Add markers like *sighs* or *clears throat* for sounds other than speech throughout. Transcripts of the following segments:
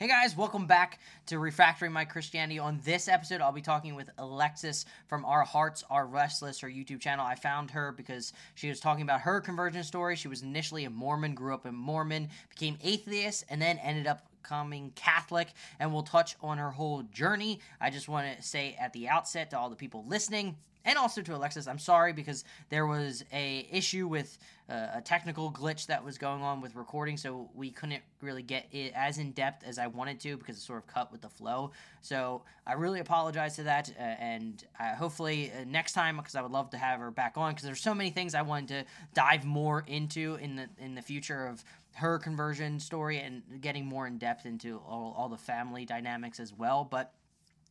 Hey guys, welcome back to Refactoring My Christianity. On this episode, I'll be talking with Alexis from Our Hearts Are Restless, her YouTube channel. I found her because she was talking about her conversion story. She was initially a Mormon, grew up in Mormon, became atheist, and then ended up becoming Catholic. And we'll touch on her whole journey. I just want to say at the outset to all the people listening, and also to Alexis. I'm sorry because there was a issue with uh, a technical glitch that was going on with recording, so we couldn't really get it as in depth as I wanted to because it sort of cut with the flow. So I really apologize to that, uh, and uh, hopefully uh, next time because I would love to have her back on because there's so many things I wanted to dive more into in the in the future of her conversion story and getting more in depth into all, all the family dynamics as well, but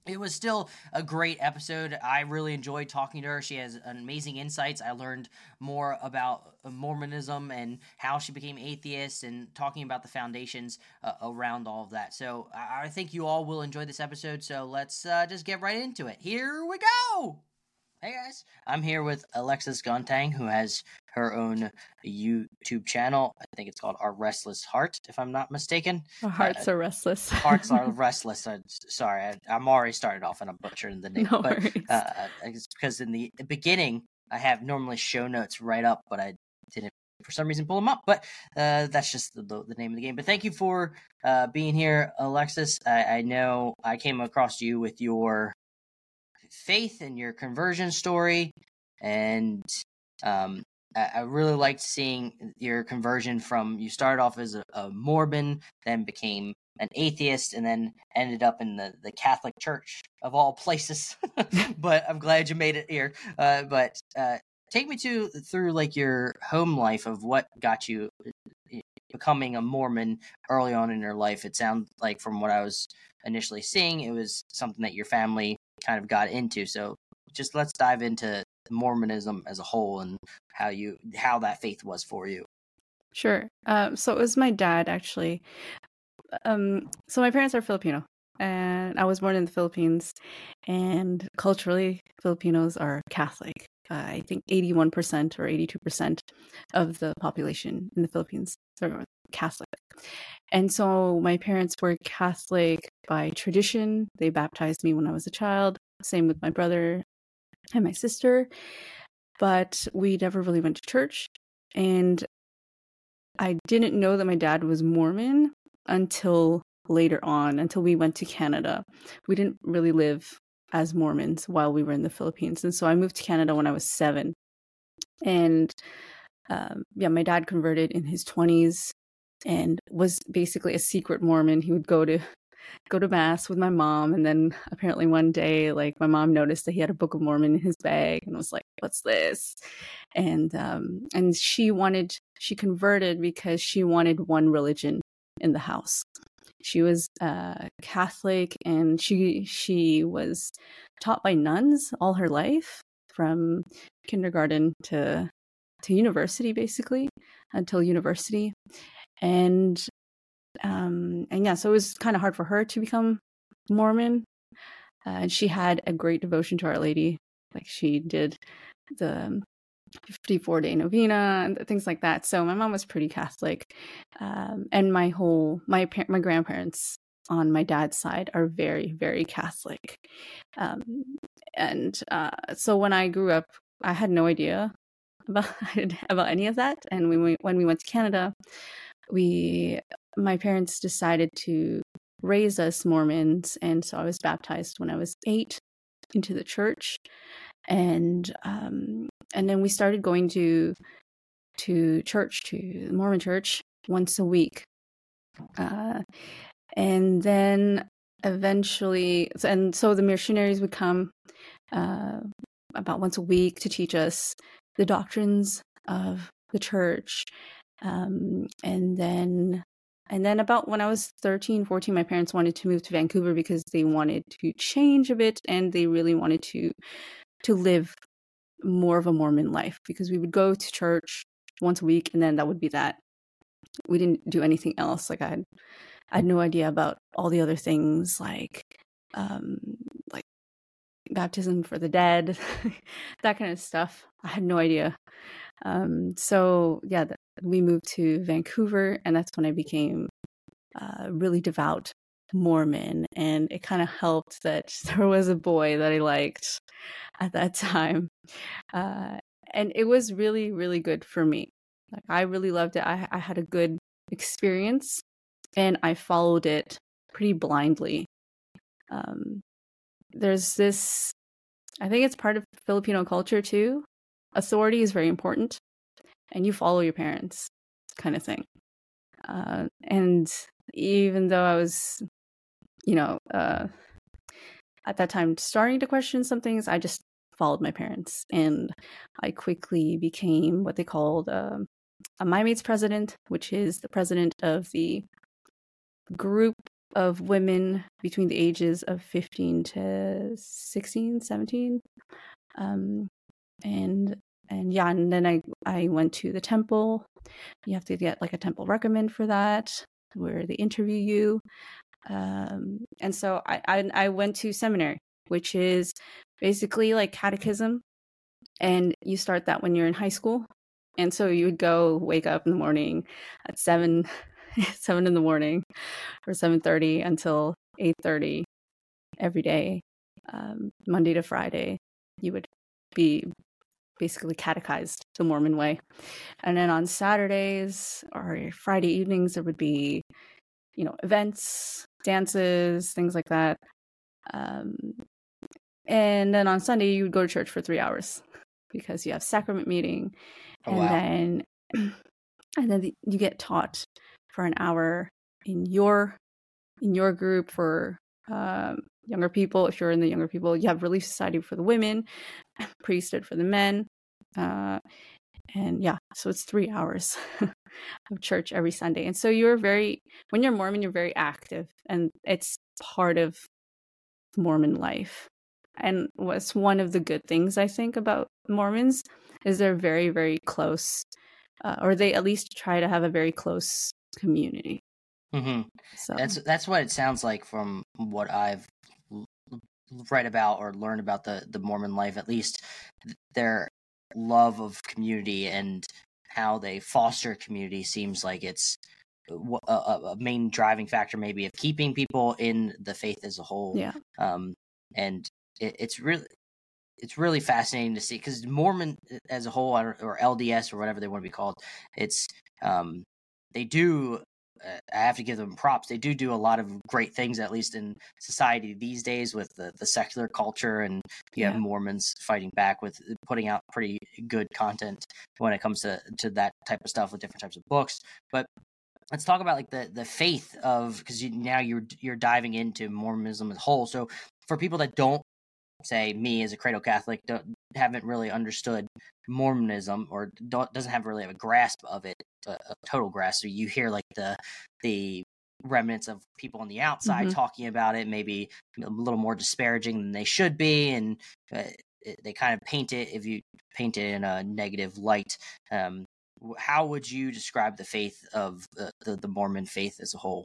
it was still a great episode. I really enjoyed talking to her. She has amazing insights. I learned more about Mormonism and how she became atheist and talking about the foundations uh, around all of that. So I think you all will enjoy this episode. So let's uh, just get right into it. Here we go. Hey guys, I'm here with Alexis Gontan, who has her own YouTube channel. I think it's called Our Restless Heart, if I'm not mistaken. Our hearts uh, are restless. hearts are restless. *laughs* I'm sorry, I, am already started off and I'm butchering the name. No but. Uh, it's because in the beginning, I have normally show notes right up, but I didn't for some reason pull them up. But uh, that's just the, the, the, name of the game. But thank you for uh, being here, Alexis. I, I know I came across you with your faith and your conversion story. And um, I, I, really liked seeing your conversion from you started off as a, a, Mormon, then became an atheist, and then ended up in the, the Catholic Church of all places. *laughs* but I'm glad you made it here. Uh, but uh, take me to through like your home life of what got you uh, becoming a Mormon early on in your life. It sounds like from what I was initially seeing, it was something that your family kind of got into. So just let's dive into Mormonism as a whole and how you how that faith was for you. Sure. Um, so it was my dad actually. Um, so my parents are Filipino, and I was born in the Philippines, and culturally Filipinos are Catholic. I think eighty-one percent or eighty-two percent of the population in the Philippines are Catholic. And so my parents were Catholic by tradition. They baptized me when I was a child. Same with my brother and my sister. But we never really went to church. And I didn't know that my dad was Mormon until later on, until we went to Canada. We didn't really live as Mormons while we were in the Philippines. And so I moved to Canada when I was seven. And um, yeah, my dad converted in his 20s and was basically a secret Mormon. He would go to go to mass with my mom and then apparently one day like my mom noticed that he had a book of mormon in his bag and was like what's this and um and she wanted she converted because she wanted one religion in the house she was uh catholic and she she was taught by nuns all her life from kindergarten to to university basically until university. And um and yeah so it was kind of hard for her to become mormon uh, and she had a great devotion to our lady. Like she did the 54 day novena and things like that. So my mom was pretty catholic um, and my whole my my grandparents on my dad's side are very very catholic. Um, and uh, so when i grew up i had no idea about *laughs* about any of that. And we, when we went to canada we my parents decided to raise us Mormons, and so I was baptized when I was eight into the church, and um, and then we started going to to church to the Mormon church once a week, uh, and then eventually, and so the missionaries would come uh, about once a week to teach us the doctrines of the church. Um, and then and then about when I was 13, 14, my parents wanted to move to Vancouver because they wanted to change a bit and they really wanted to to live more of a Mormon life because we would go to church once a week and then that would be that. We didn't do anything else. Like I had I had no idea about all the other things like um like baptism for the dead, *laughs* that kind of stuff. I had no idea. Um so yeah, we moved to Vancouver, and that's when I became uh, really devout Mormon, and it kind of helped that *laughs* there was a boy that I liked at that time, uh, and it was really really good for me. Like I really loved it. I, I had a good experience, and I followed it pretty blindly. Um, there's this, I think it's part of Filipino culture too. Authority is very important, and you follow your parents, kind of thing. Uh, and even though I was, you know, uh, at that time starting to question some things, I just followed my parents, and I quickly became what they called um, a Mia Maids president, which is the president of the group of women between the ages of 15 to 16, 17. Um, and and yeah, and then I I went to the temple. You have to get like a temple recommend for that, where they interview you. Um, and so I, I I went to seminary, which is basically like catechism, and you start that when you're in high school. And so you would go wake up in the morning at seven *laughs* seven in the morning or seven thirty until eight thirty every day, um, Monday to Friday. You would be basically catechized the Mormon way. And then on Saturdays or Friday evenings, there would be, you know, events, dances, things like that. Um, and then on Sunday, you would go to church for three hours because you have sacrament meeting. Oh, and wow. then, *clears throat* and then the, you get taught for an hour in your in your group for um, younger people. If you're in the younger people, you have Relief Society for the women, *laughs* priesthood for the men. Uh, and yeah, so it's three hours *laughs* of church every Sunday. And so you're very, when you're Mormon, you're very active, and it's part of Mormon life. And what's one of the good things I think about Mormons is they're very, very close, uh, or they at least try to have a very close community. Mm-hmm. So that's that's what it sounds like from what I've read about or learned about the the Mormon life. At least their love of community and how they foster community seems like it's a, a, main driving factor, maybe of keeping people in the faith as a whole. Yeah. Um, and it, it's really it's really fascinating to see because Mormon as a whole or LDS or whatever they want to be called, it's um, they do I have to give them props. They do do a lot of great things, at least in society these days, with the, the secular culture, and you yeah. have Mormons fighting back with putting out pretty good content when it comes to to that type of stuff with different types of books. But let's talk about like the the faith of because you, now you're you're diving into Mormonism as a whole. So for people that don't say me as a cradle Catholic don't, haven't really understood Mormonism or doesn't have really have a grasp of it, a, a, total grasp. So you hear like the the remnants of people on the outside mm-hmm. talking about it, maybe a little more disparaging than they should be, and uh, it, they kind of paint it if you paint it in a negative light. Um, how would you describe the faith of the, the, the Mormon faith as a whole?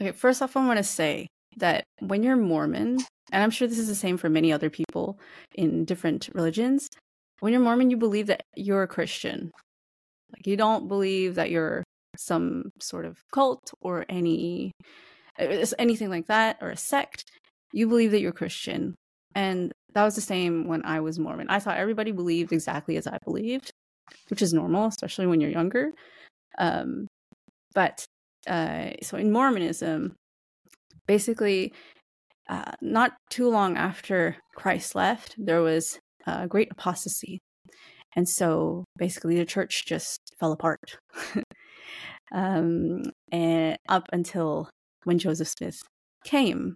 Okay, first off, I want to say that when you're Mormon, and I'm sure this is the same for many other people in different religions, when you're Mormon, you believe that you're a Christian. Like you don't believe that you're some sort of cult or any uh, anything like that or a sect. You believe that you're Christian. And that was the same when I was Mormon. I thought everybody believed exactly as I believed, which is normal, especially when you're younger. Um, but uh, so in Mormonism, basically, uh, not too long after Christ left, there was a great apostasy. And so basically the church just fell apart. *laughs* um, and up until when Joseph Smith came.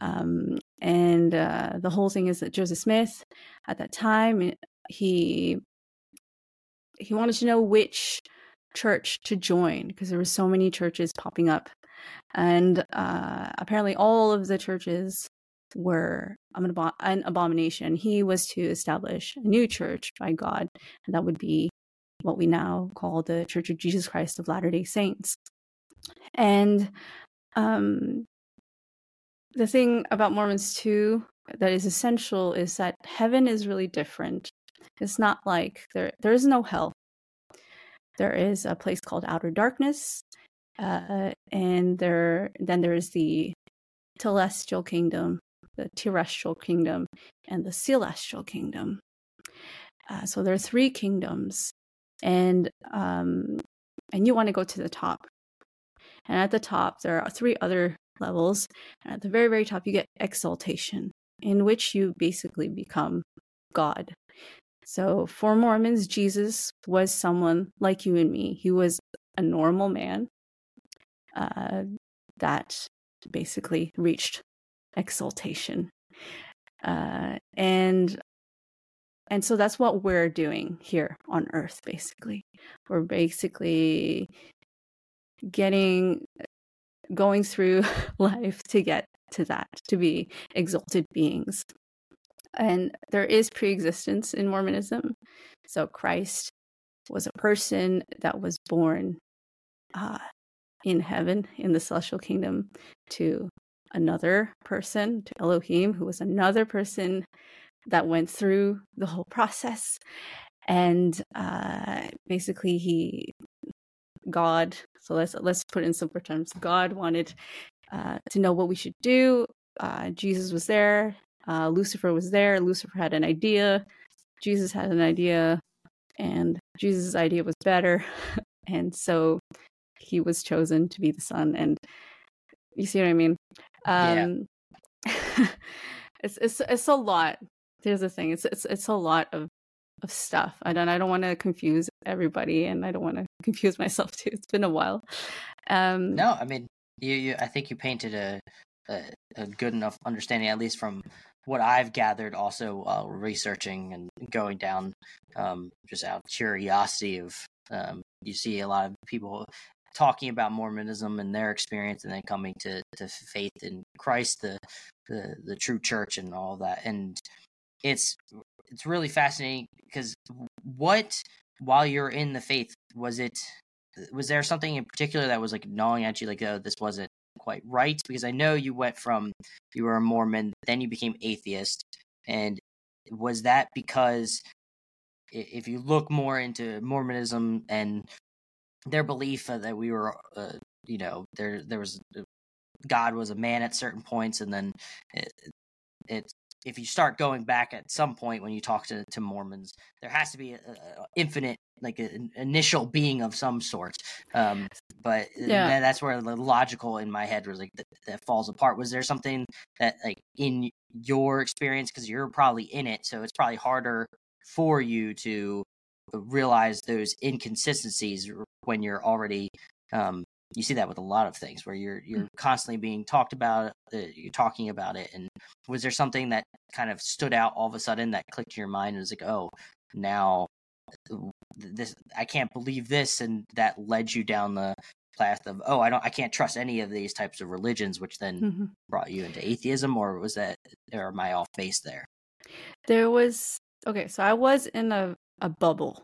Um, and uh, the whole thing is that Joseph Smith, at that time, he he wanted to know which church to join because there were so many churches popping up and uh, apparently all of the churches were an, an abomination. He was to establish a new church by God, and that would be what we now call the Church of Jesus Christ of Latter day Saints. And um, the thing about Mormons, too, that is essential is that heaven is really different. It's not like there there is no hell. There is a place called outer darkness, Uh, and there, then there's the celestial kingdom, the terrestrial kingdom, and the telestial kingdom. Uh, so there are three kingdoms, and um, and you want to go to the top. And at the top, there are three other levels. And at the very, very top, you get exaltation, in which you basically become God. So for Mormons, Jesus was someone like you and me. He was a normal man uh, that basically reached exaltation. Uh, and and so that's what we're doing here on earth basically. We're basically getting going through *laughs* life to get to that to be exalted beings. And there is pre-existence in mormonism. So christ was a person that was born uh, in heaven in the celestial kingdom to another person to elohim who was another person that went through the whole process. And uh, basically he god so let's let's put in simpler terms god wanted uh, to know what we should do. Uh, jesus was there uh, lucifer was there lucifer had an idea jesus had an idea and jesus' idea was better. *laughs* And so he was chosen to be the son and you see what i mean? Um yeah. *laughs* it's it's it's a lot. Here's the thing it's it's it's a lot of of stuff i don't i don't want to confuse everybody and i don't want to *laughs* confuse myself too it's been a while. Um no i mean you, you i think you painted a, a, a good enough understanding at least from what i've gathered also while researching and going down um just out of curiosity of um you see a lot of people talking about Mormonism and their experience, and then coming to, to faith in Christ, the, the the true church, and all that. And it's it's really fascinating because what while you're in the faith was it was there something in particular that was like gnawing at you like oh this wasn't quite right because i know you went from you were a mormon then you became atheist and was that because if you look more into mormonism and their belief that we were uh, you know there there was uh, god was a man at certain points and then it, it if you start going back at some point when you talk to, to Mormons, there has to be an infinite, like an initial being of some sort. Um, but yeah. that's where the logical in my head was like that, that falls apart. Was there something that, like, in your experience, because you're probably in it, so it's probably harder for you to realize those inconsistencies when you're already um, you see that with a lot of things where you're you're mm. constantly being talked about uh, you're talking about it and was there something that kind of stood out all of a sudden that clicked in your mind and was like oh now this i can't believe this and that led you down the path of oh i don't i can't trust any of these types of religions which then mm-hmm. brought you into atheism or was that or am i off base there there was okay so i was in a, a bubble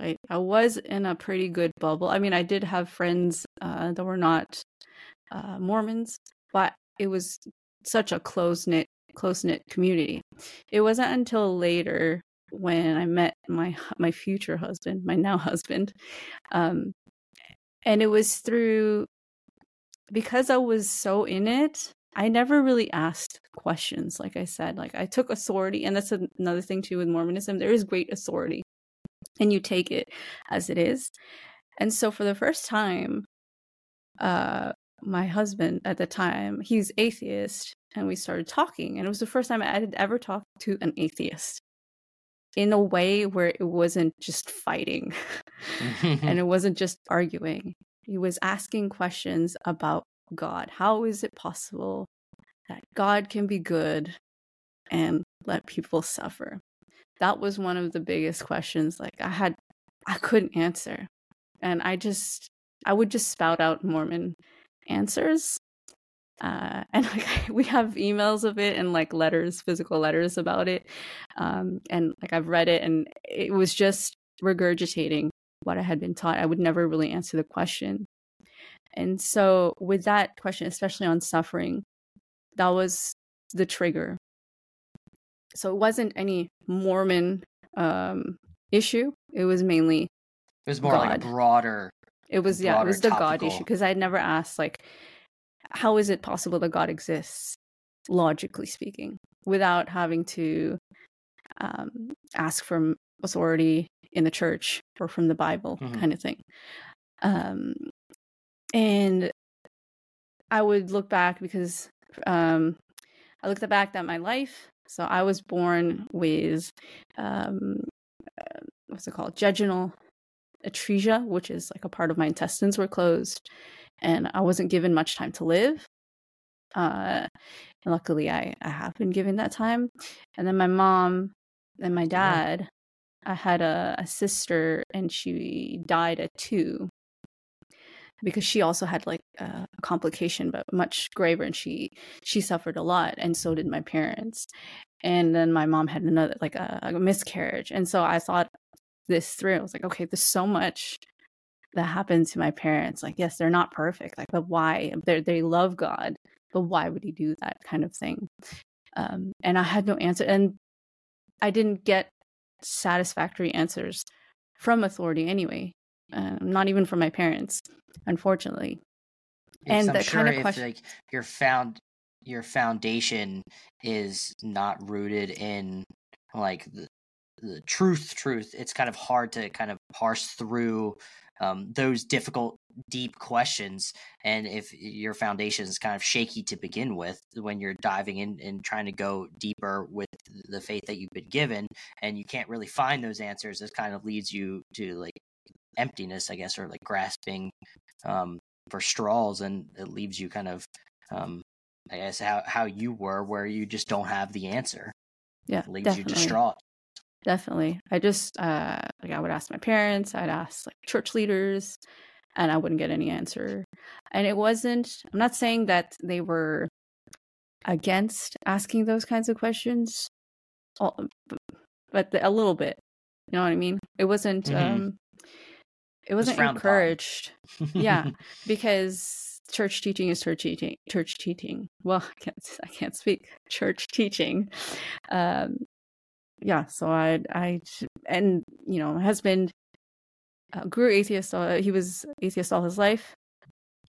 right? I was in a pretty good bubble. I mean, I did have friends uh, that were not uh, Mormons, but it was such a close knit, close knit community. It wasn't until later when I met my my future husband, my now *laughs* husband, um, and it was through because I was so in it. I never really asked questions. Like I said, like I took authority, and that's another thing too with Mormonism. There is great authority and you take it as it is. And so for the first time, uh, my husband at the time, he's atheist, and we started talking. And it was the first time I had ever talked to an atheist in a way where it wasn't just fighting *laughs* and it *laughs* wasn't just arguing. He was asking questions about God. How is it possible that God can be good and let people suffer? that was one of the biggest questions like i had i couldn't answer and i just i would just spout out mormon answers uh, and *laughs* like we have emails of it and like letters physical letters about it um, and like i've read it and it was just regurgitating what i had been taught i would never really answer the question and so with that question especially on suffering that was the trigger so it wasn't any Mormon um, issue. It was mainly it was more God. like a broader It was yeah, it was the God issue because I had never asked like, how is it possible that God exists, logically speaking, without having to um, ask from authority in the church or from the Bible, Mhm. kind of thing. Um, and I would look back because um, I looked back at my life. So I was born with um, uh, what's it called, jejunal atresia, which is like a part of my intestines were closed, and I wasn't given much time to live. Uh, and luckily, I I have been given that time. And then my mom and my dad, I had a, a sister, and she died at two because she also had like a complication but much graver and she she suffered a lot and so did my parents. And then my mom had another like a, a miscarriage and so i thought this through. I was like okay there's so much that happened to my parents. Like yes they're not perfect like but why? They they love god but why would he do that kind of thing? Um and i had no answer and i didn't get satisfactory answers from authority anyway um, not even from my parents unfortunately. Yes, and I'm the sure kind of if question- like your found your foundation is not rooted in like the, the truth truth. It's kind of hard to kind of parse through um, those difficult deep questions. And if your foundation is kind of shaky to begin with when you're diving in and trying to go deeper with the faith that you've been given and you can't really find those answers this kind of leads you to like emptiness i guess or like grasping um, for straws and it leaves you kind of um i guess how how you were where you just don't have the answer. Yeah it leaves you distraught definitely. i just uh like i would ask my parents i'd ask like church leaders and i wouldn't get any answer. And it wasn't i'm not saying that they were against asking those kinds of questions but a little bit. You know what i mean? It wasn't Mhm. um it was wasn't upon. encouraged. Yeah *laughs* because church teaching is church teaching church teaching. Well *laughs* i can't i can't speak church teaching. Um yeah so i i and you know my husband uh, grew atheist uh, he was atheist all his life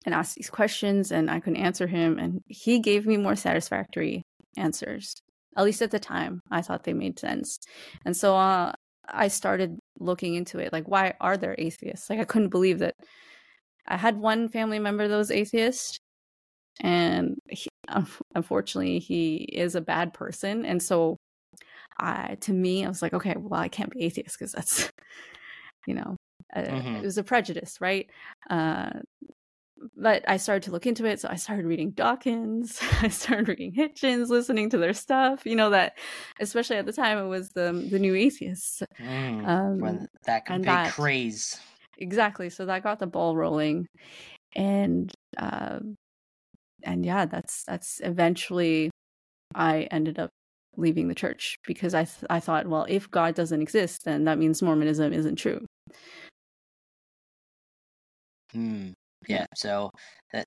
and asked these questions and i couldn't answer him and he gave me more satisfactory answers at least at the time. I thought they made sense. And so uh, i started looking into it like why are there atheists like i couldn't believe that i had one family member that was atheist and he, unfortunately he is a bad person and so i to me i was like okay well i can't be atheist because that's *laughs* you know uh, Mhm. it was a prejudice right uh but I started to look into it. So I started reading Dawkins. *laughs* I started reading Hitchens, listening to their stuff. You know that, especially at the time, it was the the new atheists. Mm, Um, when that big that- craze exactly. So that got the ball rolling, and um, and yeah, that's that's eventually I ended up leaving the church because I th- I thought, well, if God doesn't exist, then that means Mormonism isn't true. Mm, yeah. So that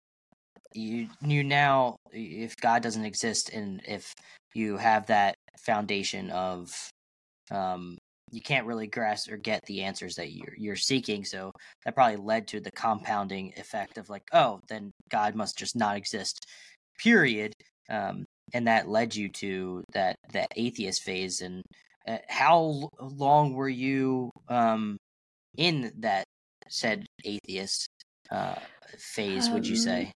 you you now, if God doesn't exist, and if you have that foundation of, um, you can't really grasp or get the answers that you're you're seeking. So that probably led to the compounding effect of like, oh, then God must just not exist. Period. Um, and that led you to that that atheist phase. And uh, how long were you um in that said atheist uh, phase, would you Um, say?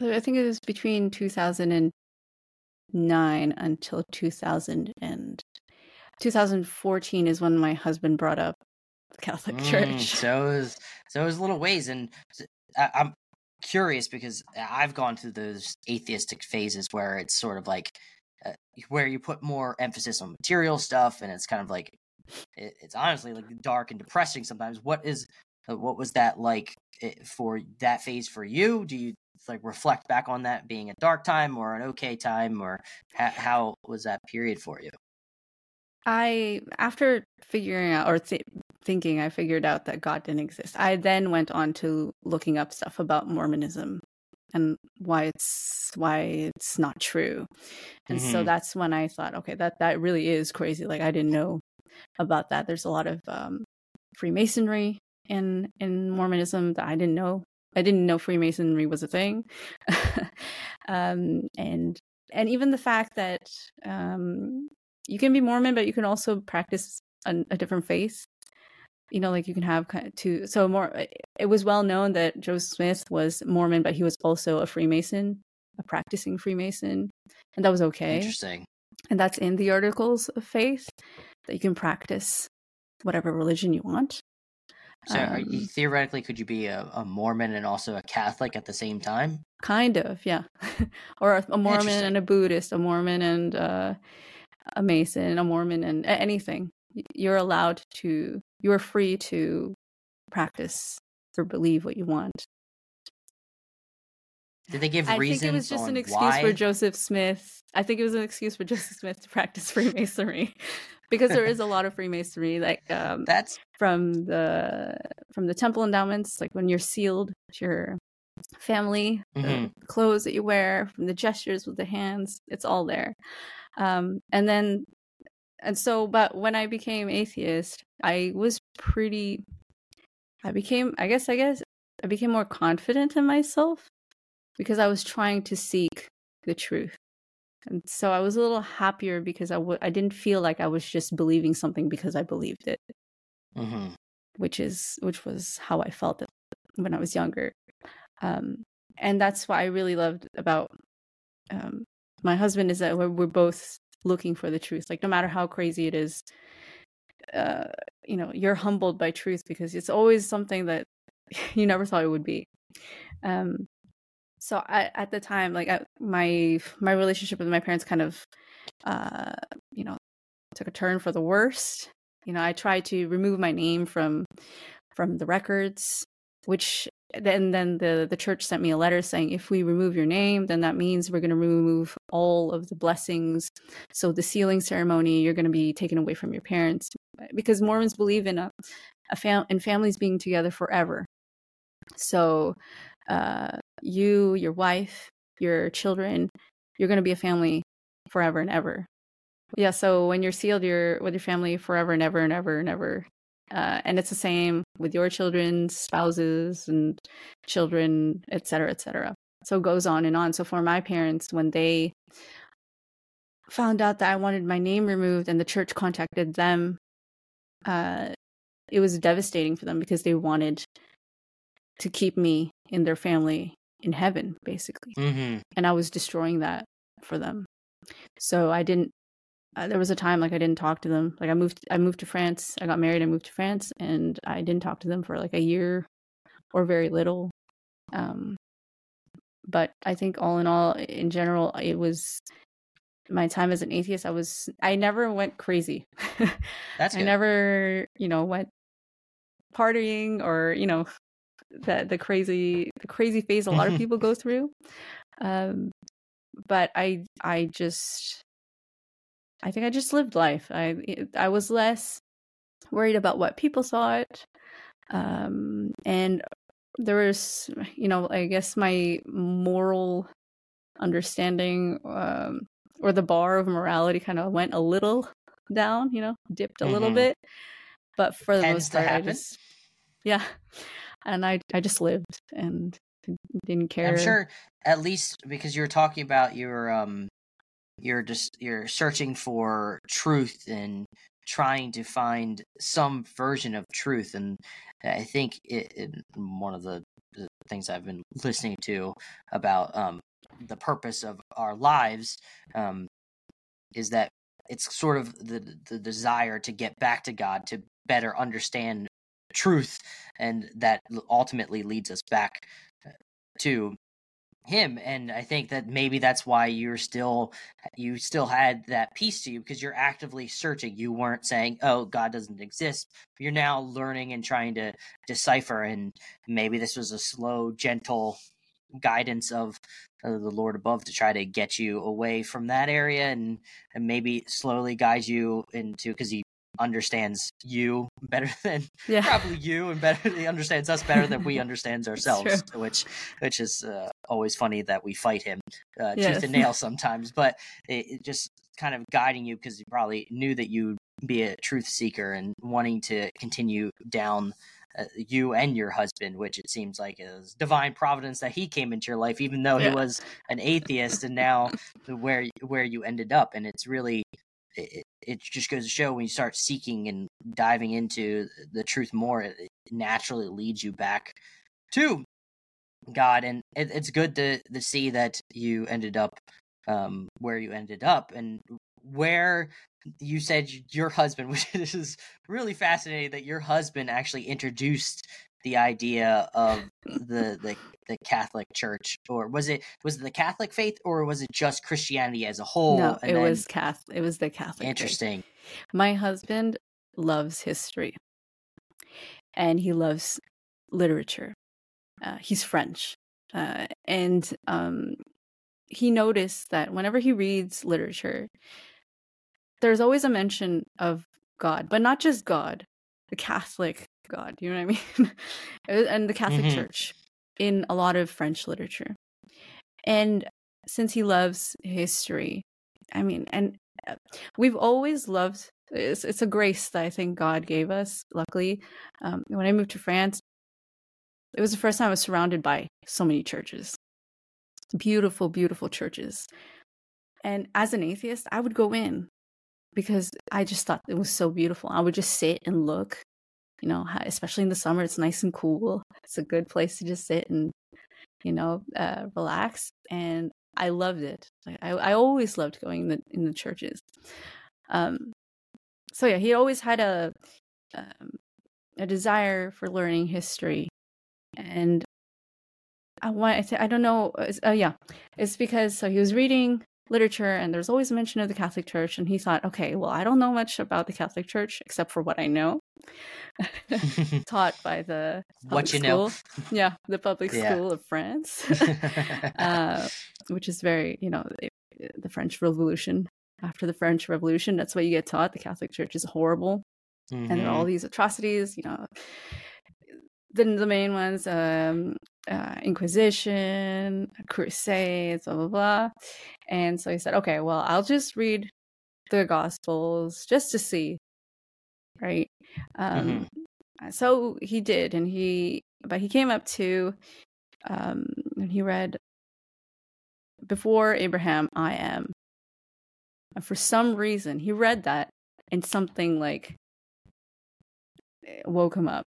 I think it was between 2009 until 2000 and 2014 is when my husband brought up the Catholic Mm, Church. So it was, so it was little ways, and I'm curious because I've gone through those atheistic phases where it's sort of like uh, where you put more emphasis on material stuff, and it's kind of like it, it's honestly like dark and depressing sometimes. What is what was that like eh, for that phase for you? Do you like reflect back on that being a dark time or an okay time, or how, how was that period for you? I, after figuring out or th- thinking, I figured out that God didn't exist. I then went on to looking up stuff about Mormonism and why it's why it's not true. And so Mhm. that's when I thought, okay, that that really is crazy. Like I didn't know about that. There's a lot of um, Freemasonry in in Mormonism that I didn't know. I didn't know Freemasonry was a thing, *laughs* um, and and even the fact that um, you can be Mormon, but you can also practice a, a different faith. You know, like you can have kind of two. So more, it was well known that Joseph Smith was Mormon, but he was also a Freemason, a practicing Freemason, and that was okay. Interesting. And that's in the Articles of Faith that you can practice whatever religion you want. So, um, you, theoretically, could you be a, a, Mormon and also a Catholic at the same time? Kind of, yeah. *laughs* or a, a Mormon and a Buddhist, a Mormon and uh, a Mason, a Mormon and anything. You're allowed to. You are free to practice or believe what you want. Did they give reasons? I think it was just an excuse why? for Joseph Smith. I think it was an excuse for *laughs* Joseph Smith to practice Freemasonry, because there is a lot of Freemasonry, like um, that's from the from the temple endowments, like when you're sealed your family, mm-hmm. the clothes that you wear, from the gestures with the hands, it's all there. Um, and then, and so, but when I became atheist, I was pretty. I became, I guess, I guess, I became more confident in myself because I was trying to seek the truth. And so I was a little happier because I w- I didn't feel like I was just believing something because I believed it, mm-hmm. which is which was how I felt when I was younger. Um, and that's what I really loved about um, my husband is that we're, we're, both looking for the truth. Like no matter how crazy it is, uh, you know, you're humbled by truth because it's always something that *laughs* you never thought it would be. Um, so at the time like my my relationship with my parents kind of uh you know took a turn for the worst. You know i tried to remove my name from from the records which then then the the church sent me a letter saying if we remove your name then that means we're going to remove all of the blessings. So the sealing ceremony you're going to be taken away from your parents. Because mormons believe in a, a fam- in families being together forever. So uh, you, your wife, your children, you're going to be a family forever and ever. Yeah, so when you're sealed, you're with your family forever and ever and ever and ever. Uh, and it's the same with your children, spouses, and children, et cetera, et cetera. So it goes on and on. So for my parents, when they found out that I wanted my name removed and the church contacted them, uh, it was devastating for them because they wanted to keep me in their family in heaven, basically. Mm-hmm. And I was destroying that for them. So I didn't. Uh, there was a time like I didn't talk to them. Like I moved, I moved to France. I got married. I moved to France, and I didn't talk to them for like a year, or very little. Um, but I think all in all, in general, it was my time as an atheist. I was, I never went crazy. That's. *laughs* Good. I never, you know, went partying or you know that the crazy the crazy phase a lot of *laughs* people go through. Um, but I I just I think I just lived life. I I was less worried about what people thought. Um, and there was, you know, I guess my moral understanding um, or the bar of morality kind of went a little down, you know, dipped a mm-hmm. little bit. But for the Tends most part, I just, yeah, and I I just lived and didn't care. I'm sure at least because you were talking about your um you're just you're searching for truth and trying to find some version of truth and I think it, it one of the, the, things I've been listening to about um the purpose of our lives um is that it's sort of the the desire to get back to God to better understand truth and that ultimately leads us back uh, to him and i think that maybe that's why you're still you still had that piece to you because you're actively searching. You weren't saying oh god doesn't exist. You're now learning and trying to decipher and maybe this was a slow gentle guidance of the lord above to try to get you away from that area and and maybe slowly guide you into because he understands you *laughs* better than yeah. probably you and better he understands us better than we understands *laughs* ourselves which which is uh, always funny that we fight him uh, yes. tooth and nail sometimes but it, it just kind of guiding you because he probably knew that you'd be a truth seeker and wanting to continue down uh, you and your husband, which it seems like is divine providence that he came into your life, even though yeah. he was an atheist, and now *laughs* where where you ended up, and it's really it, it just goes to show when you start seeking and diving into the truth more, it naturally leads you back to God, and it, it's good to to see that you ended up um, where you ended up, and where you said your husband, *laughs* which is really fascinating that your husband actually introduced the idea of the the the Catholic Church, or was it was it the Catholic faith, or was it just Christianity as a whole? No, it then... was Catholic. It was the Catholic. Interesting. Faith. My husband loves history, and he loves literature. Uh, he's French, uh, and um, he noticed that whenever he reads literature, there's always a mention of God, but not just God, the Catholic God. You know what I mean? *laughs* and the Catholic mm-hmm. Church in a lot of French literature. And since he loves history, I mean, and uh, we've always loved it's, it's a grace that I think God gave us. Luckily, um, when I moved to France, it was the first time I was surrounded by so many churches, beautiful, beautiful churches. And as an atheist, I would go in because I just thought it was so beautiful. I would just sit and look, you know, especially in the summer, it's nice and cool. It's a good place to just sit and, you know, uh, relax. And I loved it. I, I always loved going in the in the churches. Um, so yeah, he always had a um, a desire for learning history, and I want I don't know. Uh, yeah, it's because so he was reading literature and there's always a mention of the Catholic Church, and he thought, okay, well, I don't know much about the Catholic Church except for what I know, *laughs* taught by the what you school. know, yeah, the public yeah. school of France, *laughs* *laughs* uh, which is very you know the French Revolution after the French Revolution. That's what you get taught. The Catholic Church is horrible, mm-hmm. and all mm-hmm. these atrocities. You know, then the main ones, um, uh, Inquisition, Crusades, blah blah blah. And so he said, "Okay, well, I'll just read the Gospels just to see." Right. Um, mm-hmm. So he did, and he, but he came up to, um, and he read, "Before Abraham, I am." And for some reason, he read that and something like eh, woke him up.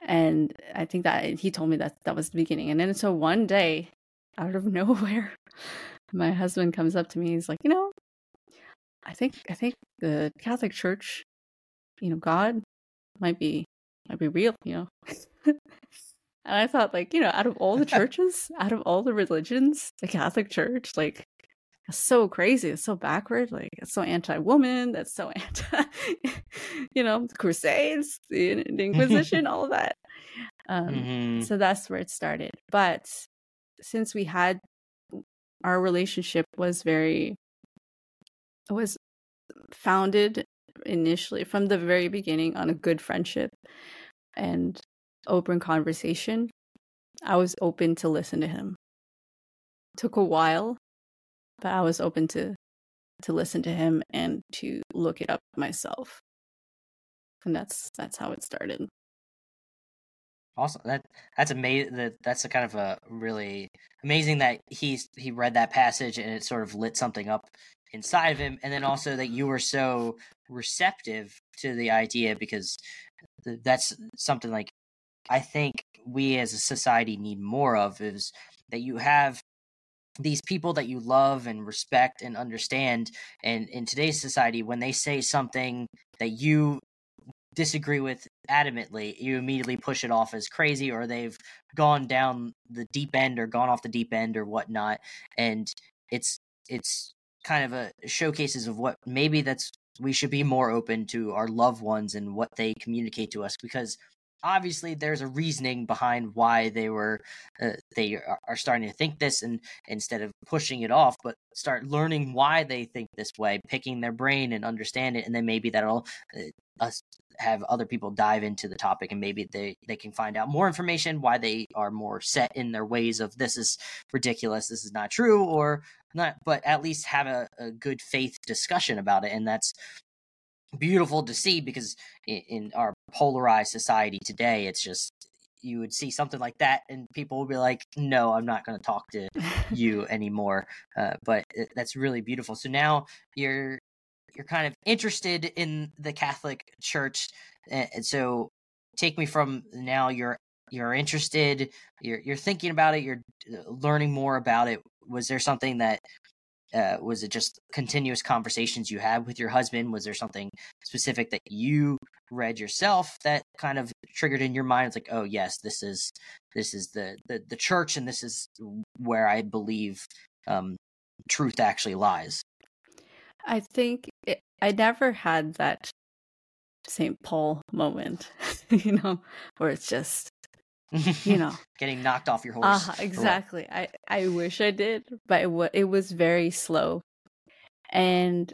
And I think that he told me that that was the beginning. And then so one day, out of *laughs* nowhere, my husband comes up to me. He's like, you know, I think I think the Catholic Church, you know, God might be might be real, you know. *laughs* and I thought, like, you know, out of all the *laughs* churches, out of all the religions, the Catholic Church, like, so crazy. It's so backward. Like it's so anti-woman. That's so *laughs* anti, you know, the Crusades, the, the Inquisition, all of that. Um, mm-hmm. So that's where it started. But since we had our relationship was very was founded initially from the very beginning on a good friendship and open conversation i was open to listen to him it took a while but I was open to to listen to him and to look it up myself. And that's that's how it started. Awesome. That that's amazing. That that's a kind of a really amazing that he's he read that passage and it sort of lit something up inside of him, and then also that you were so receptive to the idea because that's something like I think we as a society need more of is that you have these people that you love and respect and understand and in today's society when they say something that you disagree with adamantly you immediately push it off as crazy or they've gone down the deep end or gone off the deep end or whatnot and it's it's kind of a showcases of what maybe that's we should be more open to our loved ones and what they communicate to us because obviously there's a reasoning behind why they were uh, they are starting to think this and instead of pushing it off but start learning why they think this way picking their brain and understand it and then maybe that'll uh, us have other people dive into the topic and maybe they they can find out more information why they are more set in their ways of this is ridiculous this is not true or not but at least have a, a good faith discussion about it. And that's beautiful to see because in, in our polarized society today, it's just you would see something like that and people would be like no i'm not going to talk to *laughs* you anymore. Uh, but it, that's really beautiful. So now you're you're kind of interested in the catholic church and so take me from now you're you're interested you're you're thinking about it you're uh, learning more about it. Was there something that uh, was it just continuous conversations you had with your husband? Was there something specific that you read yourself that kind of triggered in your mind? It's like oh yes this is this is the the, the church and this is where i believe um, truth actually lies i think it, i never had that st paul moment *laughs* you know where it's just you *laughs* know getting knocked off your horse uh, exactly i i wish i did but it, w- it was very slow and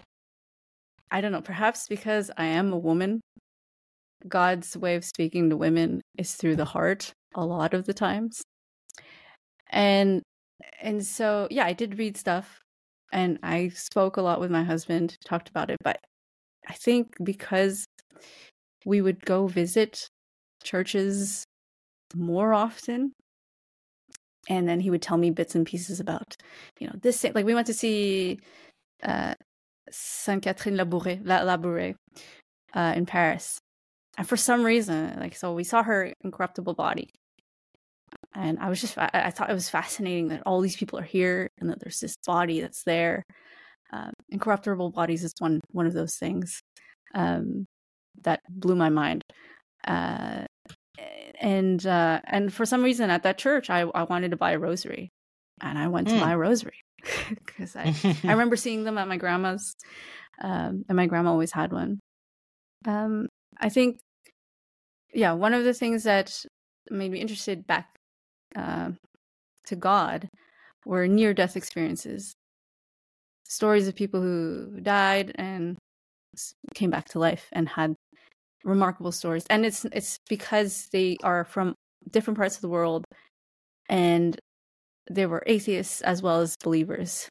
i don't know perhaps because i am a woman god's way of speaking to women is through the heart a lot of the times and and so yeah i did read stuff and i spoke a lot with my husband talked about it but i think because we would go visit churches more often and then he would tell me bits and pieces about you know this like we went to see uh sainte catherine labouré la labouré uh in paris. And for some reason like so we saw her incorruptible body and i was just i, I thought it was fascinating that all these people are here and that there's this body that's there um, incorruptible bodies is one one of those things um that blew my mind uh and uh, and for some reason at that church, I I wanted to buy a rosary, and I went to hmm. buy a rosary *laughs* because I I *laughs* remember seeing them at my grandma's, um, and my grandma always had one. Um, I think, yeah, one of the things that made me interested back uh, to God were near death experiences, stories of people who died and came back to life and had remarkable stories. And it's it's because they are from different parts of the world and there were atheists as well as believers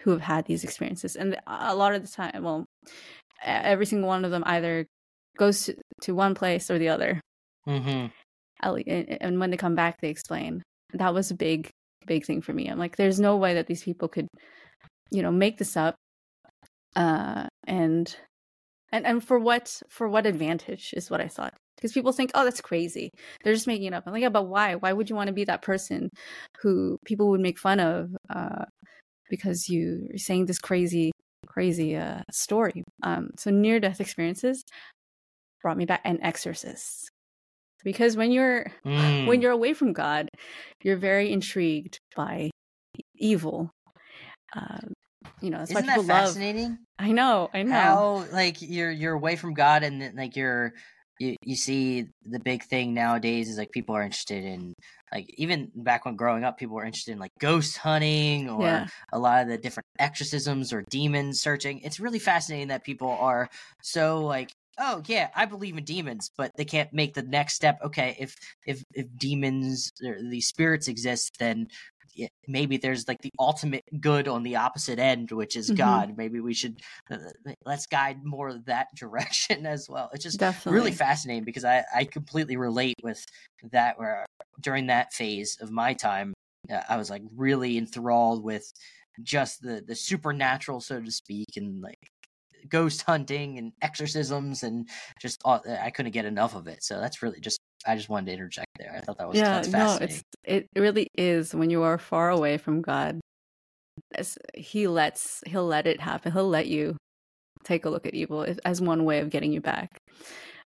who have had these experiences. And a lot of the time well every single one of them either goes to, to one place or the other. Mm-hmm. And when they come back they explain that was a big big thing for me i'm like there's no way that these people could you know make this up uh and and and for what for what advantage is what I thought. Because people think, oh, that's crazy. They're just making it up. I'm like, yeah, but why? Why would you want to be that person who people would make fun of uh, because you're saying this crazy, crazy uh, story? Um, so near death experiences brought me back, and exorcists. Because when you're mm. when you're away from God, you're very intrigued by evil. Um, you know, that's Isn't why people that fascinating? Love... I know, I know. How like you're you're away from God and then, like you're you, you see the big thing nowadays is like people are interested in like even back when growing up people were interested in like ghost hunting or yeah. a lot of the different exorcisms or demon searching it's really fascinating that people are so like oh yeah i believe in demons but they can't make the next step okay if if if demons or these spirits exist then maybe there's like the ultimate good on the opposite end, which is mm-hmm. God. Maybe we should uh, let's guide more that *laughs* direction as well. It's just Definitely. really fascinating because I I completely relate with that. Where during that phase of my time, uh, I was like really enthralled with just the the supernatural, so to speak, and like ghost hunting and exorcisms and just all, I couldn't get enough of it. So that's really just I just wanted to interject there. I thought that was yeah, no, it's it really is when you are far away from God. He lets he'll let it happen. He'll let you take a look at evil as one way of getting you back.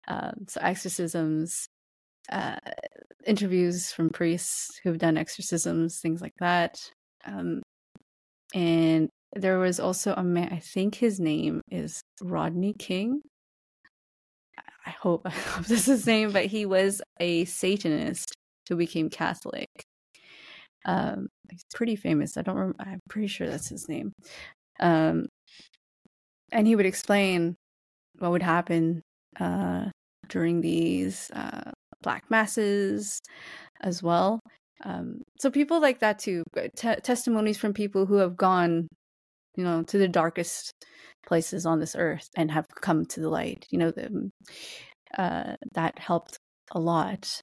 Um, so exorcisms, uh, interviews from priests who've done exorcisms, things like that. Um, and there was also a man. I think his name is Rodney King. I hope, I hope *laughs* this is his name, but he was a Satanist who became Catholic. Um, he's pretty famous. I don't remember. I'm pretty sure that's his name. Um, and he would explain what would happen uh, during these uh, black masses as well. Um, so people like that too. Testimonies from people who have gone, you know, to the darkest places on this earth and have come to the light. You know, the uh, that helped a lot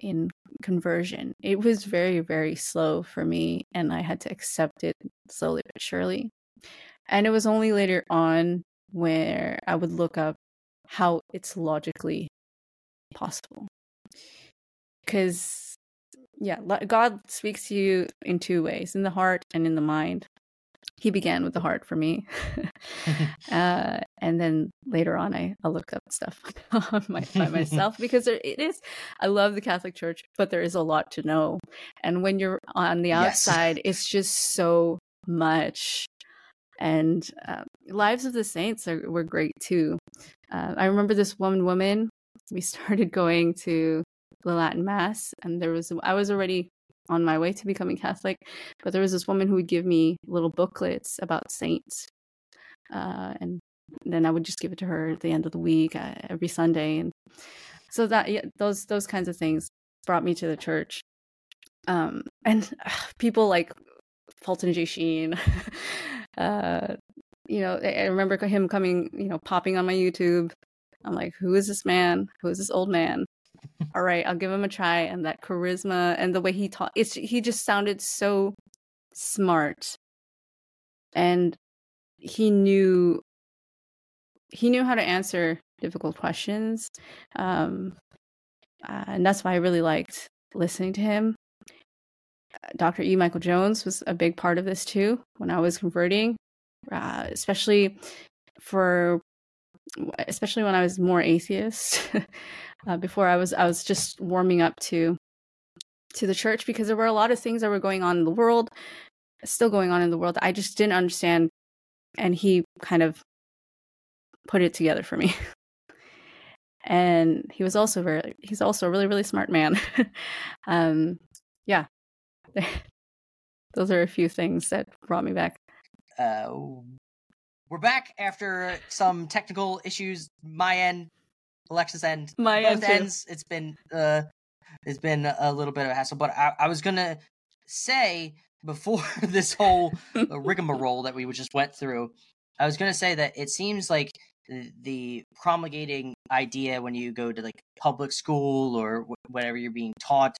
in conversion. It was very, very slow for me, and I had to accept it slowly but surely. And it was only later on where I would look up how it's logically possible. Because, yeah, God speaks to you in two ways in the heart and in the mind he began with the heart for me. *laughs* *laughs* uh, and then later on, I, I look up stuff *laughs* my, by myself because there, it is, I love the Catholic Church, but there is a lot to know. And when you're on the outside, yes. it's just so much. And uh, Lives of the Saints are, were great too. Uh, I remember this one woman, we started going to the Latin Mass, and there was, I was already on my way to becoming Catholic. But there was this woman who would give me little booklets about saints, uh, and then I would just give it to her at the end of the week uh, every Sunday, and so that yeah, those those kinds of things brought me to the church. Um, and uh, *sighs* people like Fulton J. Sheen, *laughs* uh, you know, I remember him coming, you know, popping on my YouTube. I'm like, who is this man? Who is this old man? All right, I'll give him a try. And that charisma and the way he taught, it's he just sounded so smart, and he knew he knew how to answer difficult questions, um, uh, and that's why I really liked listening to him. Dr. E. Michael Jones was a big part of this too when I was converting, uh, especially for especially when I was more atheist. *laughs* uh, before I was I was just warming up to to the church because there were a lot of things that were going on in the world, still going on in the world. I just didn't understand, and he kind of put it together for me. *laughs* and he was also very he's also a really really smart man. *laughs* um, yeah, *laughs* those are a few things that brought me back. Uh, we're back after some technical issues. My end, Alexis end, my both end ends. It's been uh, it's been a little bit of a hassle. But I, I was gonna say before *laughs* this whole rigmarole that we just went through, I was gonna say that it seems like the promulgating idea when you go to like public school or whatever you're being taught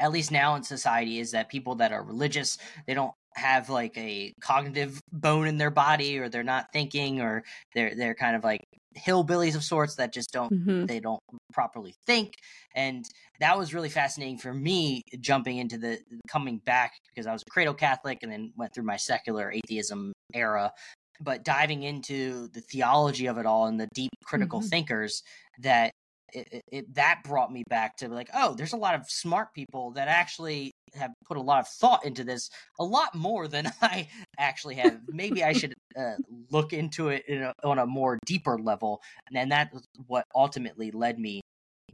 at least now in society is that people that are religious they don't have like a cognitive bone in their body or they're not thinking or they're they're kind of like hillbillies of sorts that just don't mm-hmm. they don't properly think and that was really fascinating for me jumping into the coming back because I was a cradle Catholic and then went through my secular atheism era but diving into the theology of it all and the deep critical mm-hmm. thinkers that it, it, that brought me back to like, oh, there's a lot of smart people that actually have put a lot of thought into this, a lot more than *laughs* I actually have. Maybe I should uh, look into it a, on a more deeper level, and that's what ultimately led me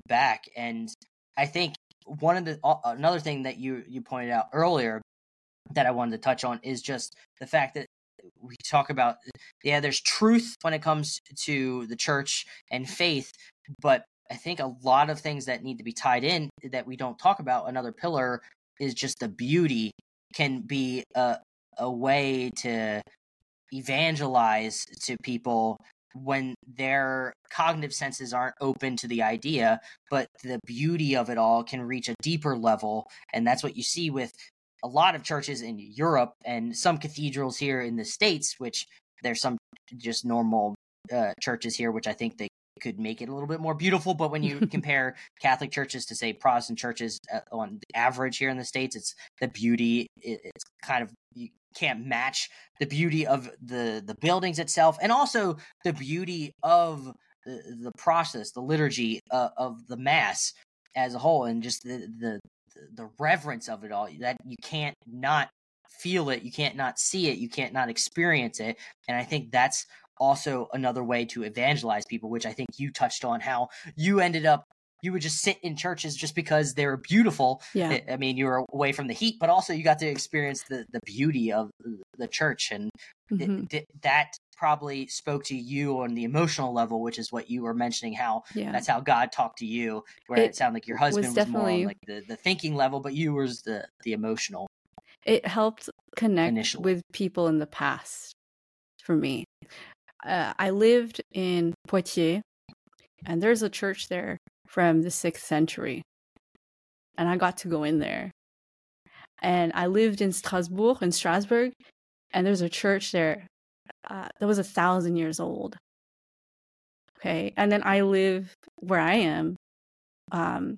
back. And I think one of the another thing that you you pointed out earlier that I wanted to touch on is just the fact that we talk about yeah there's truth when it comes to the church and faith but I think a lot of things that need to be tied in that we don't talk about. Another pillar is just the beauty can be a a way to evangelize to people when their cognitive senses aren't open to the idea, but the beauty of it all can reach a deeper level. And that's what you see with a lot of churches in Europe and some cathedrals here in the States, which there's some just normal uh, churches here, which I think they could make it a little bit more beautiful. But when you *laughs* compare Catholic churches to say Protestant churches uh, on average here in the states, it's the beauty. It, it's kind of you can't match the beauty of the the buildings itself, and also the beauty of the, the process, the liturgy uh, of the mass as a whole, and just the the the reverence of it all. That you can't not feel it, you can't not see it, you can't not experience it, and I think that's also another way to evangelize people, which I think you touched on how you ended up you would just sit in churches just because they were beautiful. Yeah. I mean, you were away from the heat, but also you got to experience the, the beauty of the church. And mm-hmm. th- that probably spoke to you on the emotional level, which is what you were mentioning, how yeah. that's how God talked to you, where it, it sounded like your husband was, was more on like the, the thinking level, but you was the, the emotional. It helped connect initially. with people in the past for me uh, I lived in Poitiers, and there's a church there from the sixth century, and I got to go in there. And I lived in Strasbourg, in Strasbourg, and there's a church there uh, that was a thousand years old. Okay, and then I live where I am, um,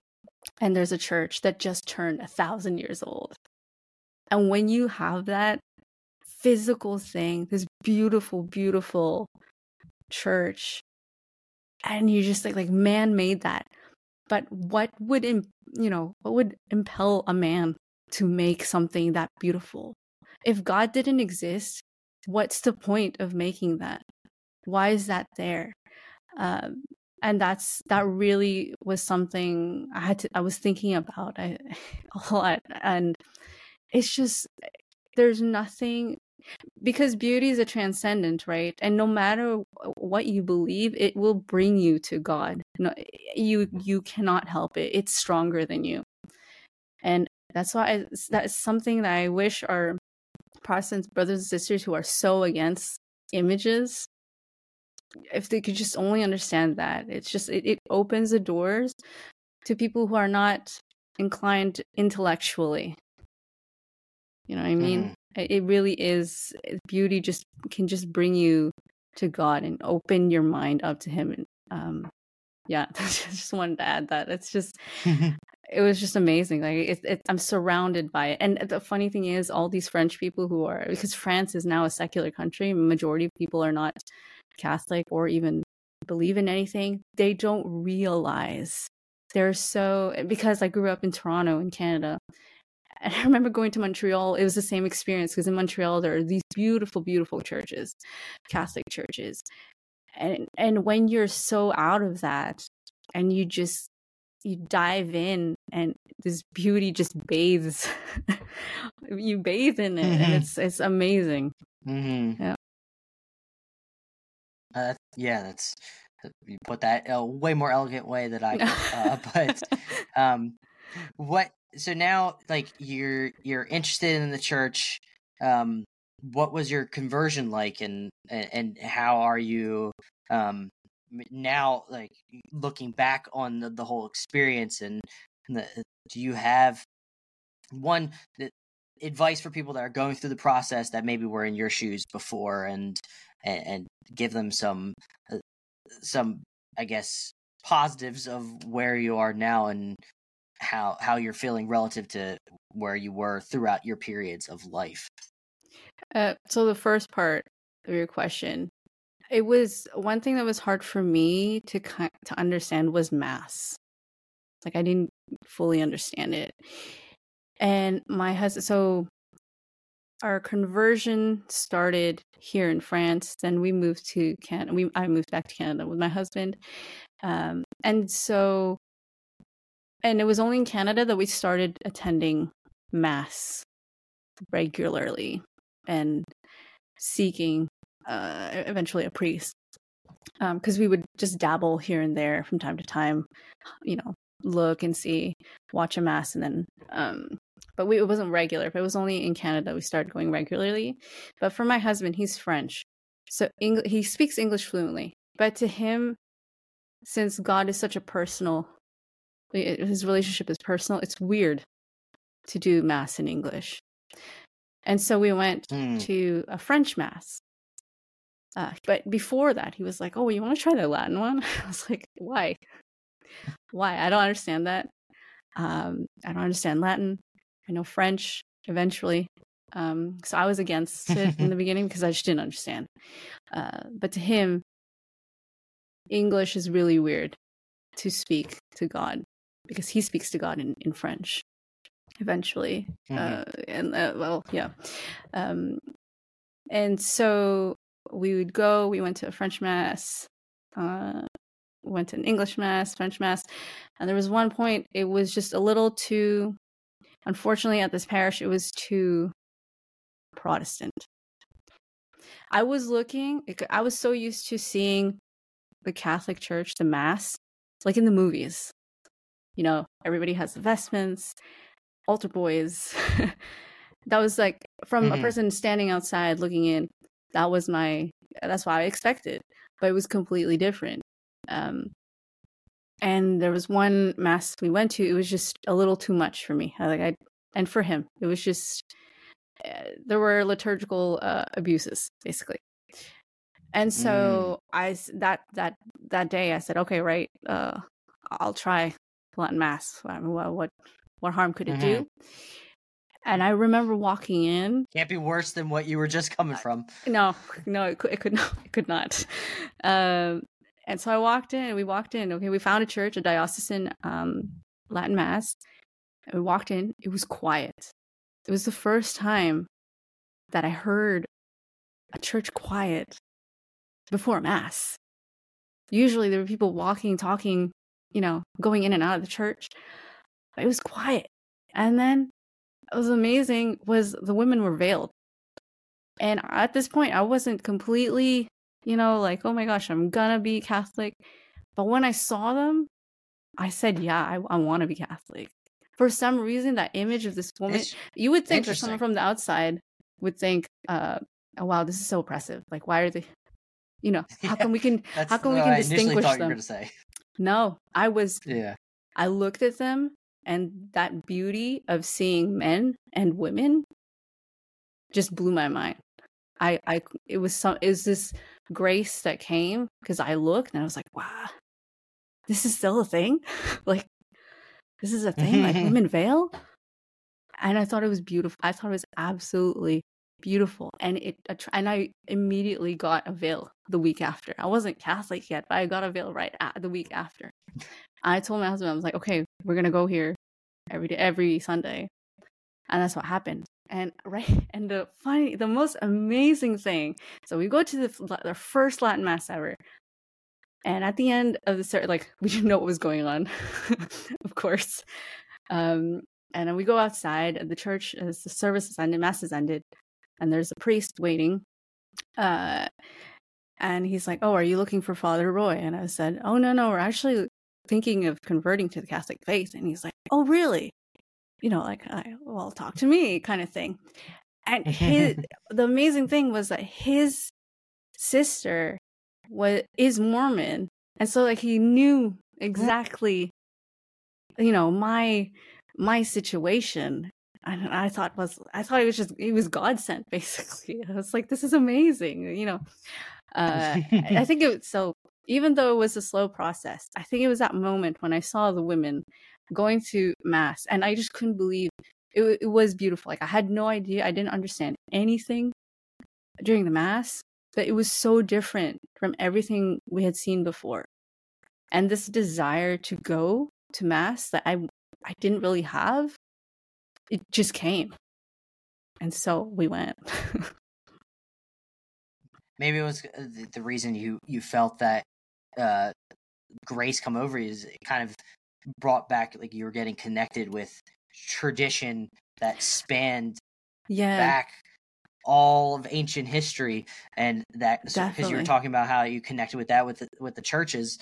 and there's a church that just turned a thousand years old. And when you have that physical thing, this beautiful, beautiful church, and you just like like man made that. But what would you know what would impel a man to make something that beautiful? If God didn't exist, what's the point of making that? Why is that there? Um, and that's that really was something I had to I was thinking about I, *laughs* a lot, and it's just there's nothing because beauty is a transcendent right? And no matter what you believe it will bring you to god. No, you mm-hmm. you cannot help it. It's stronger than you. And that's why I, that's something that i wish our protestant brothers and sisters who are so against images if they could just only understand that. It's just it, it opens the doors to people who are not inclined intellectually you know what i mean mm. it really is beauty just can just bring you to god and open your mind up to him and um yeah *laughs* I just wanted to add that it's just *laughs* it was just amazing like it, it, i'm surrounded by it and the funny thing is all these french people who are because france is now a secular country majority of people are not Catholic or even believe in anything, they don't realize they're so because I grew up in Toronto in Canada. And I remember going to Montreal, it was the same experience because in Montreal there are these beautiful, beautiful churches, Catholic churches. And and when you're so out of that and you just you dive in and this beauty just bathes *laughs* you bathe in it mm-hmm. and it's it's amazing mm-hmm. yeah uh, yeah, that's uh, you put that a way more elegant way that I. *laughs* uh, but um, what? So now, like you're you're interested in the church. Um, what was your conversion like, and and, how are you um now, like looking back on the, the whole experience, and the, do you have one the, advice for people that are going through the process that maybe were in your shoes before, and and, and give them some uh, some I guess positives of where you are now and how how you're feeling relative to where you were throughout your periods of life. Uh, so the first part of your question, it was one thing that was hard for me to to understand was mass. Like I didn't fully understand it, and my husband. So our conversion started here in France. Then we moved to Canada. We I moved back to Canada with my husband, um, and so, and it was only in Canada that we started attending mass regularly and seeking uh, eventually a priest because um, we would just dabble here and there from time to time, you know, look and see, watch a mass, and then um, but we, it wasn't regular. But it was only in Canada we started going regularly. But for my husband, he's French, so Eng- he speaks English fluently. But to him, since God is such a personal, his relationship is personal. It's weird to do mass in English, and so we went mm. to a French mass. Uh, but before that, he was like, "Oh, you want to try the Latin one?" *laughs* I was like, "Why? Why? I don't understand that. Um, I don't understand Latin. I know French eventually. Um, so I was against it in the *laughs* beginning because I just didn't understand. Uh, but to him, English is really weird to speak to God because he speaks to God in, in French eventually. Mm-hmm. Uh, and uh, well, yeah. Um, and so we would go, we went to a French mass, uh, went to an English mass, French mass. And there was one point, it was just a little too Unfortunately, at this parish, it was too Protestant. I was looking, I was so used to seeing the Catholic Church, the Mass, like in the movies. You know, everybody has the vestments, altar boys. *laughs* that was like from mm-hmm. a person standing outside looking in. That was my, that's what I expected, but it was completely different. Um, and there was one mass we went to. It was just a little too much for me. I, like I and for him, it was just uh, there were liturgical uh, abuses basically. And so mm. I that that that day I said, okay, right, uh, I'll try Latin mass. I mean, what what what harm could it mm-hmm. do? And I remember walking in. Can't be worse than what you were just coming from. No, no, it could, it could *laughs* not. It could not. Um, and so I walked in. We walked in. Okay, we found a church, a diocesan um, Latin mass. And we walked in. It was quiet. It was the first time that I heard a church quiet before mass. Usually there were people walking, talking, you know, going in and out of the church. It was quiet. And then what was amazing was the women were veiled. And at this point, I wasn't completely, you know, like, oh my gosh, I'm gonna be Catholic. But when I saw them, I said, yeah, I, I want to be Catholic. For some reason, that image of this woman, it's you would think that someone from the outside would think, uh, oh, wow, this is so oppressive. Like, why are they, you know, how come we can, *laughs* how come we can distinguish them? No, I was, yeah, I looked at them and that beauty of seeing men and women just blew my mind. I i it was some it was this grace that came because i looked and i was like wow this is still a thing? *laughs* Like this is a thing like *laughs* women veil? And i thought it was beautiful. I thought it was absolutely beautiful and it and i immediately got a veil the week after i wasn't catholic yet but i got a veil right at the week after I told my husband, I was like, okay, we're gonna go here every day, every Sunday, and that's what happened. And *laughs* right, and the funny, the most amazing thing. So we go to the the first Latin mass ever, and at the end of the start, like *laughs* we didn't know what was going on, *laughs* of course. Um, and then we go outside and the church as the service is ended, mass is ended, and there's a priest waiting. Uh, and he's like, "Oh, are you looking for Father Roy?" And I said, "Oh no, no, we're actually thinking of converting to the Catholic faith. And he's like, Oh, really? You know, like, I, well, talk to me kind of thing. And his, *laughs* the amazing thing was that his sister was is Mormon. And so like he knew exactly you know my my situation and I thought was I thought it was just it was God sent *laughs* basically. I was like, this is amazing, you know. Uh, I *laughs* think it was so even though it was a slow process, I think it was that moment when I saw the women going to mass and I just couldn't believe it, it was beautiful. Like I had no idea, I didn't understand anything during the mass, but it was so different from everything we had seen before. And this desire to go to mass that I I didn't really have, it just came. And so we went. *laughs* Maybe it was uh, the reason you you felt that uh, grace come over you is it kind of brought back like you were getting connected with tradition that spanned yeah. back all of ancient history and that because you were talking about how you connected with that with the, with the churches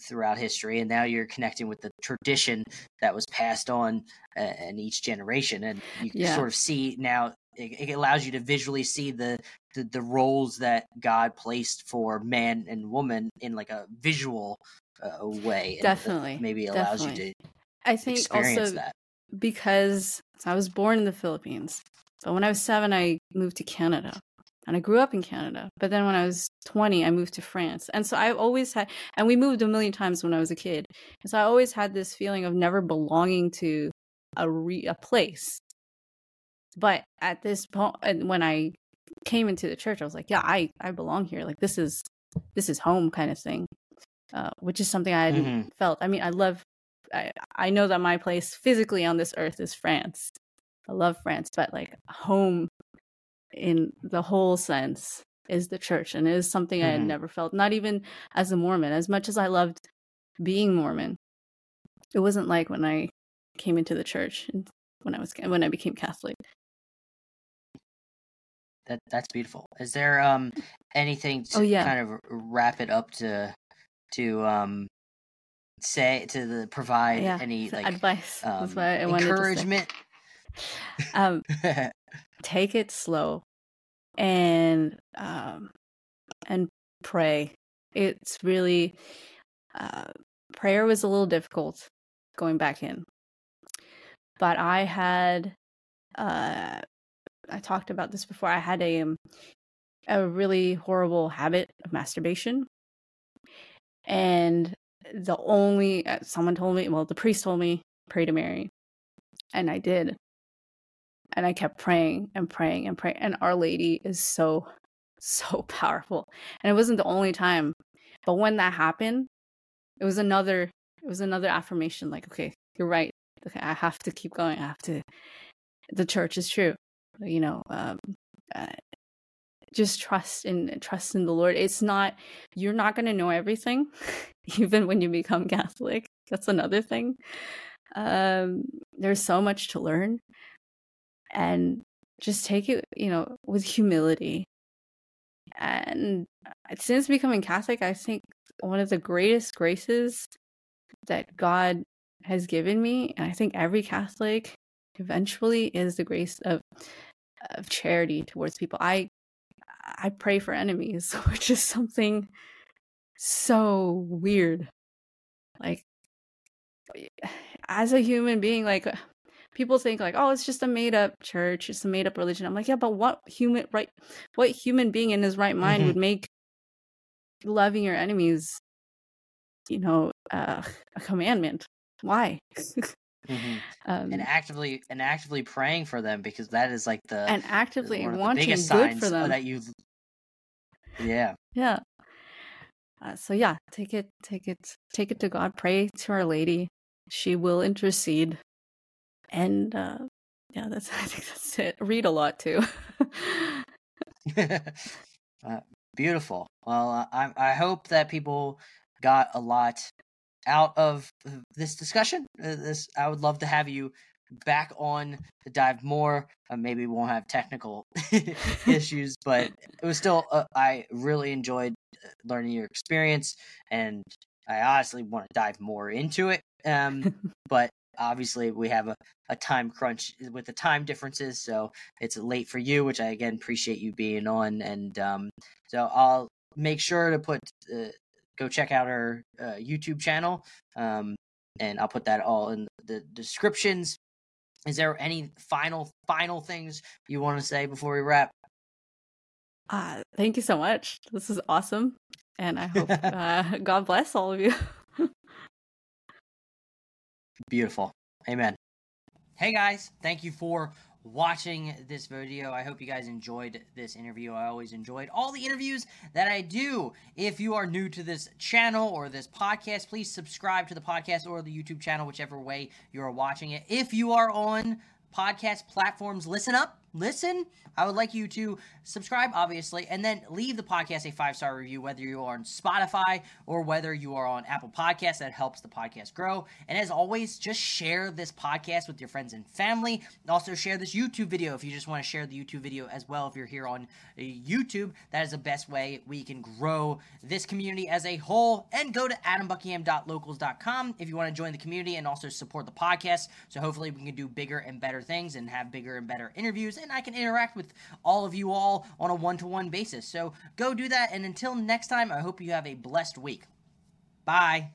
throughout history and now you're connecting with the tradition that was passed on uh, in each generation and you yeah. sort of see now it, it, allows you to visually see the, the, the roles that God placed for man and woman in like a visual uh, way. Definitely, maybe allows definitely. you to. I think also that. because I was born in the Philippines, but when I was seven, I moved to Canada. And I grew up in Canada, but then when I was 20, I moved to France. And so I always had, and we moved a million times when I was a kid. And so I always had this feeling of never belonging to a re, a place but at this point, when I came into the church, I was like, yeah, I, I belong here. Like this is, this is home kind of thing, uh, which is something I hadn't mm-hmm. felt. I mean, I love, I, I know that my place physically on this earth is France. I love France, but like home in the whole sense is the church and it is something mm-hmm. I had mm-hmm. never felt, not even as a Mormon, as much as I loved being Mormon. It wasn't like when I came into the church and when I was when I became Catholic that that's beautiful. Is there um anything to oh, yeah. kind of wrap it up to to um say to the provide yeah. any like advice um, encouragement? um, *laughs* *laughs* take it slow and um and pray. It's really uh prayer was a little difficult going back in. But I had uh I talked about this before. I had a um, a really horrible habit of masturbation. And the only uh, someone told me, well, the priest told me, pray to Mary. And I did. And I kept praying and praying and praying. And Our Lady is so, *laughs* so powerful. And it wasn't the only time. But when that happened, it was another it was another affirmation like, okay, you're right. Okay, I have to keep going. I have to the church is true. You know, um, uh, just trust in trust in the Lord. It's not you're not going to know everything, *laughs* even when you become Catholic. That's another thing. Um, there's so much to learn, and just take it, you know, with humility. And uh, since becoming Catholic, I think one of the greatest graces that God has given me, and I think every Catholic eventually is the grace of of charity towards people. I I pray for enemies, *laughs* which is something so weird. Like *sighs* as a human being, like people think like, oh, it's just a made up church, it's a made up religion. I'm like, yeah, but what human right what human being in his right mind mm-hmm. would make loving your enemies, you know, uh, a commandment? Why? Mm-hmm. *laughs* Um, and actively and actively praying for them because that is like the and actively wanting good for them that you yeah yeah uh, so yeah take it take it take it to god pray to our lady she will intercede and uh yeah that's *laughs* i think that's it read a lot too *laughs* *laughs* uh, beautiful well i i hope that people got a lot out of this discussion. Uh, this I would love to have you back on to dive more. Uh, maybe we won't have technical issues, but it was still uh, I really enjoyed uh, learning your experience, and I honestly want to dive more into it. Um, but obviously we have a, a time crunch with the time differences, so it's late for you, which I again appreciate you being on, and um, so I'll make sure to put uh, go check out our uh, YouTube channel. Um, and I'll put that all in the descriptions. Is there any final final things you want to say before we wrap? Uh, thank you so much. This is awesome, and I hope *laughs* uh, God bless all of you. Beautiful. Amen. Hey guys, thank you for watching this video. I hope you guys enjoyed this interview. I always enjoyed all the interviews that I do. If you are new to this channel or this podcast, please subscribe to the podcast or the YouTube channel, whichever way you are watching it. If you are on podcast platforms, listen up listen, I would like you to subscribe, obviously, and then leave the podcast a five star review, whether you are on Spotify or whether you are on Apple Podcasts. That helps the podcast grow. And as always, just share this podcast with your friends and family. Also, share this YouTube video if you just want to share the YouTube video as well. If you're here on uh, YouTube, that is the best way we can grow this community as a whole. And go to adambuckingham.locals.com if you want to join the community and also support the podcast. So hopefully, we can do bigger and better things and have bigger and better interviews and I can interact with all of you all on a one to one basis. So go do that. And until next time, I hope you have a blessed week. Bye.